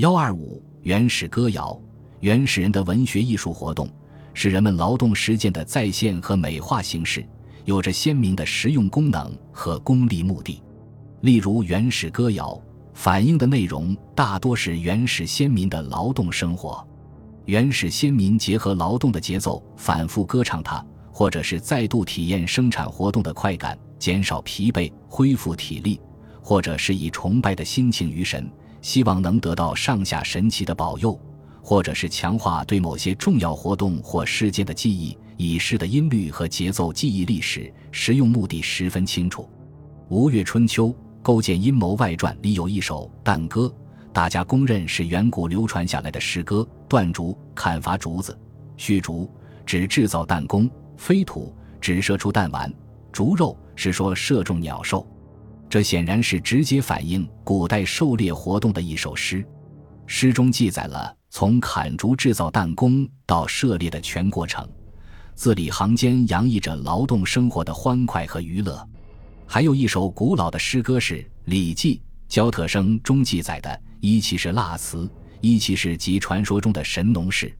幺二五原始歌谣，原始人的文学艺术活动是人们劳动实践的再现和美化形式，有着鲜明的实用功能和功利目的。例如，原始歌谣反映的内容大多是原始先民的劳动生活。原始先民结合劳动的节奏，反复歌唱它，或者是再度体验生产活动的快感，减少疲惫，恢复体力，或者是以崇拜的心情于神，希望能得到上下神奇的保佑，或者是强化对某些重要活动或事件的记忆，以诗的音律和节奏记忆历史，实用目的十分清楚。《吴越春秋·构建阴谋外传》里有一首《旦歌》。大家公认是远古流传下来的诗歌。断竹砍伐竹子，续竹指制造弹弓，飞土指射出弹丸，竹肉是说射中鸟兽。这显然是直接反映古代狩猎活动的一首诗。诗中记载了从砍竹制造弹弓到射猎的全过程，字里行间洋溢着劳动生活的欢快和娱乐。还有一首古老的诗歌是《礼记·焦特生》中记载的。一期是腊辞，一期是即传说中的神农氏。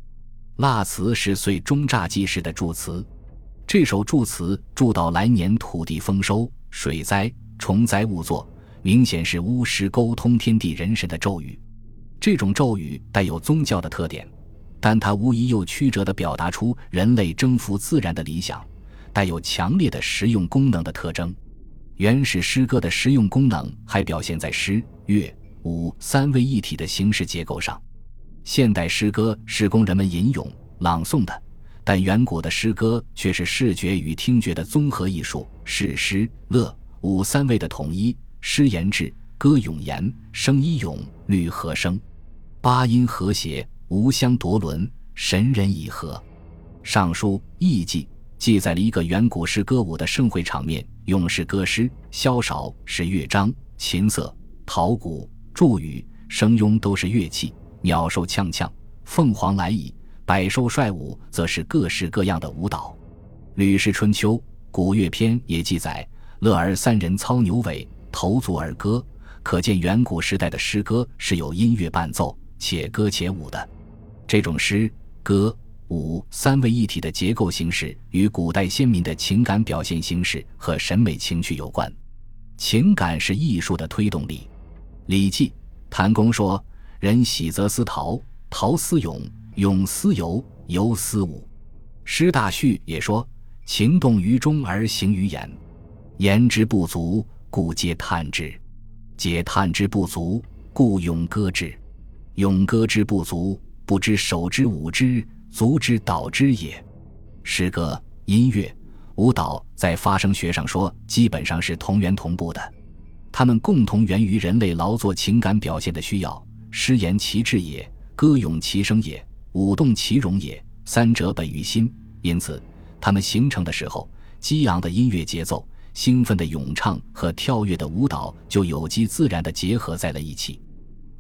腊辞是岁中乍祭时的祝词，这首祝词祝到来年土地丰收、水灾、虫灾勿作，明显是巫师沟通天地人神的咒语。这种咒语带有宗教的特点，但它无疑又曲折地表达出人类征服自然的理想，带有强烈的实用功能的特征。原始诗歌的实用功能还表现在诗、乐。舞三位一体的形式结构上，现代诗歌是供人们吟咏朗诵的，但远古的诗歌却是视觉与听觉的综合艺术，是诗乐五三位的统一。诗言志，歌咏言，声一咏，律和声，八音和谐，无相夺伦，神人以和。《尚书·艺记》记载了一个远古诗歌舞的盛会场面：咏是歌诗，萧韶是乐章，琴瑟，陶鼓。祝语、声庸都是乐器，鸟兽呛呛，凤凰来矣，百兽率舞，则是各式各样的舞蹈。《吕氏春秋·古乐篇》也记载：“乐而三人操牛尾，投足而歌。”可见远古时代的诗歌是有音乐伴奏，且歌且舞的。这种诗歌舞三位一体的结构形式，与古代先民的情感表现形式和审美情趣有关。情感是艺术的推动力。《礼记·谭公》说：“人喜则思陶，陶思咏，咏思游，游思舞。”《诗大序》也说：“情动于中而行于言，言之不足，故皆叹之；皆叹之不足，故咏歌之；咏歌之不足，不知手之舞之，足之蹈之也。”诗歌、音乐、舞蹈在发声学上说，基本上是同源同步的。它们共同源于人类劳作情感表现的需要，诗言其志也，歌咏其声也，舞动其容也，三者本于心。因此，它们形成的时候，激昂的音乐节奏、兴奋的咏唱和跳跃的舞蹈就有机自然地结合在了一起。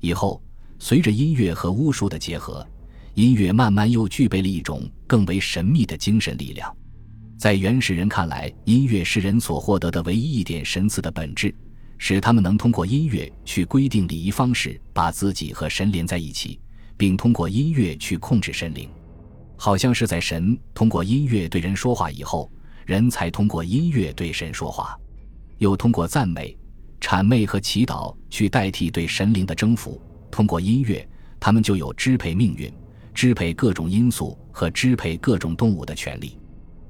以后，随着音乐和巫术的结合，音乐慢慢又具备了一种更为神秘的精神力量。在原始人看来，音乐是人所获得的唯一一点神赐的本质。使他们能通过音乐去规定礼仪方式，把自己和神连在一起，并通过音乐去控制神灵，好像是在神通过音乐对人说话以后，人才通过音乐对神说话，又通过赞美、谄媚和祈祷去代替对神灵的征服。通过音乐，他们就有支配命运、支配各种因素和支配各种动物的权利。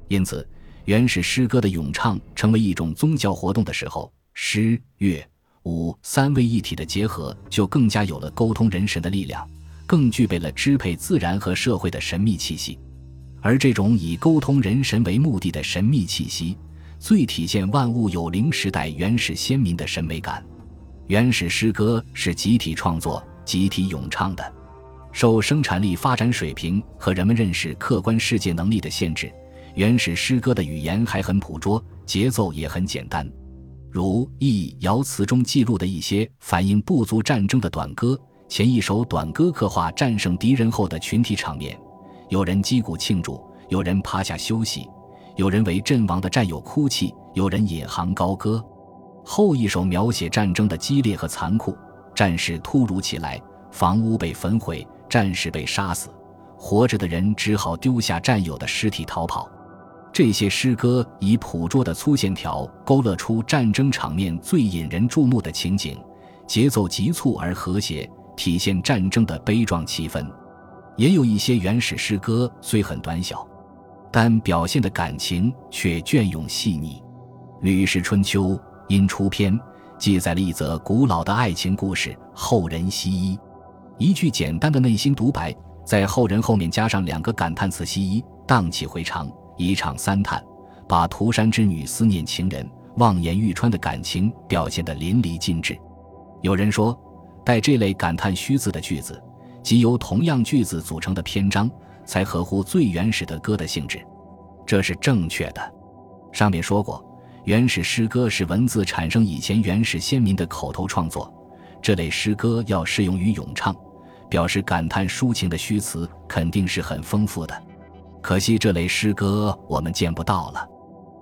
因此，原始诗歌的咏唱成为一种宗教活动的时候。诗、乐、舞三位一体的结合，就更加有了沟通人神的力量，更具备了支配自然和社会的神秘气息。而这种以沟通人神为目的的神秘气息，最体现万物有灵时代原始先民的审美感。原始诗歌是集体创作、集体咏唱的，受生产力发展水平和人们认识客观世界能力的限制，原始诗歌的语言还很朴拙，节奏也很简单。如《易爻辞》中记录的一些反映部族战争的短歌，前一首短歌刻画战胜敌人后的群体场面，有人击鼓庆祝，有人趴下休息，有人为阵亡的战友哭泣，有人引吭高歌。后一首描写战争的激烈和残酷，战士突如其来，房屋被焚毁，战士被杀死，活着的人只好丢下战友的尸体逃跑。这些诗歌以朴拙的粗线条勾勒出战争场面最引人注目的情景，节奏急促而和谐，体现战争的悲壮气氛。也有一些原始诗歌虽很短小，但表现的感情却隽永细腻。《吕氏春秋·因出篇》记载了一则古老的爱情故事：后人惜一。一句简单的内心独白，在后人后面加上两个感叹词：惜一，荡气回肠，一唱三叹，把涂山之女思念情人、望眼欲穿的感情表现得淋漓尽致。有人说，带这类感叹虚字的句子，即由同样句子组成的篇章，才合乎最原始的歌的性质。这是正确的。上面说过。原始诗歌是文字产生以前原始先民的口头创作，这类诗歌要适用于咏唱，表示感叹抒情的虚词肯定是很丰富的。可惜这类诗歌我们见不到了。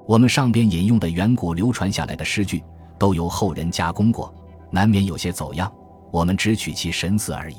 我们上边引用的远古流传下来的诗句，都由后人加工过，难免有些走样，我们只取其神似而已。